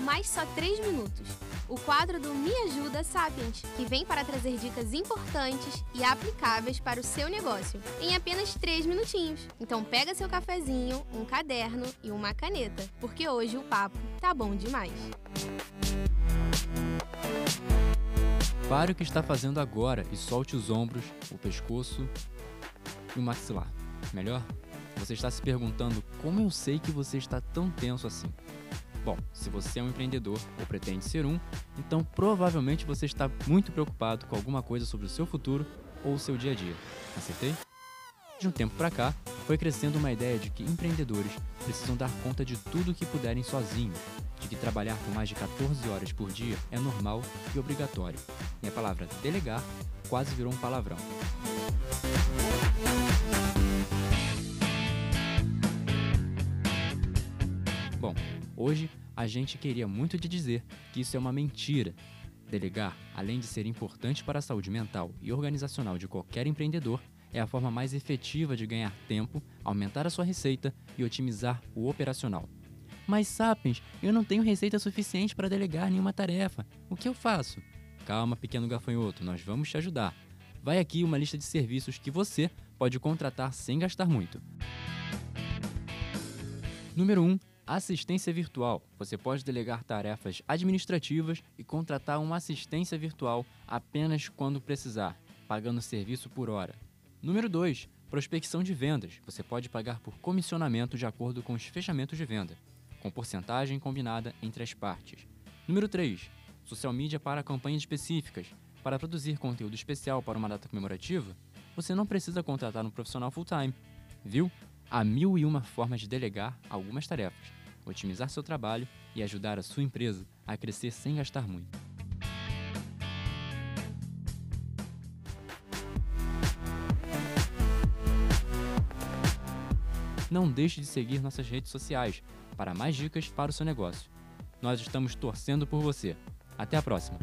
mais só 3 minutos. O quadro do Me Ajuda Sapiens, que vem para trazer dicas importantes e aplicáveis para o seu negócio, em apenas 3 minutinhos. Então pega seu cafezinho, um caderno e uma caneta, porque hoje o papo tá bom demais. Pare o que está fazendo agora e solte os ombros, o pescoço e o maxilar. Melhor? Você está se perguntando como eu sei que você está tão tenso assim. Bom, se você é um empreendedor ou pretende ser um, então provavelmente você está muito preocupado com alguma coisa sobre o seu futuro ou o seu dia a dia. Acertei? De um tempo para cá, foi crescendo uma ideia de que empreendedores precisam dar conta de tudo o que puderem sozinhos, de que trabalhar por mais de 14 horas por dia é normal e obrigatório. E a palavra delegar quase virou um palavrão. Bom, hoje a gente queria muito te dizer que isso é uma mentira. Delegar, além de ser importante para a saúde mental e organizacional de qualquer empreendedor, é a forma mais efetiva de ganhar tempo, aumentar a sua receita e otimizar o operacional. Mas, Sapiens, eu não tenho receita suficiente para delegar nenhuma tarefa. O que eu faço? Calma, pequeno gafanhoto, nós vamos te ajudar. Vai aqui uma lista de serviços que você pode contratar sem gastar muito. Número 1. Assistência virtual. Você pode delegar tarefas administrativas e contratar uma assistência virtual apenas quando precisar, pagando serviço por hora. Número 2. Prospecção de vendas. Você pode pagar por comissionamento de acordo com os fechamentos de venda, com porcentagem combinada entre as partes. Número 3. Social media para campanhas específicas. Para produzir conteúdo especial para uma data comemorativa, você não precisa contratar um profissional full-time. Viu? Há mil e uma formas de delegar algumas tarefas, otimizar seu trabalho e ajudar a sua empresa a crescer sem gastar muito. Não deixe de seguir nossas redes sociais para mais dicas para o seu negócio. Nós estamos torcendo por você. Até a próxima!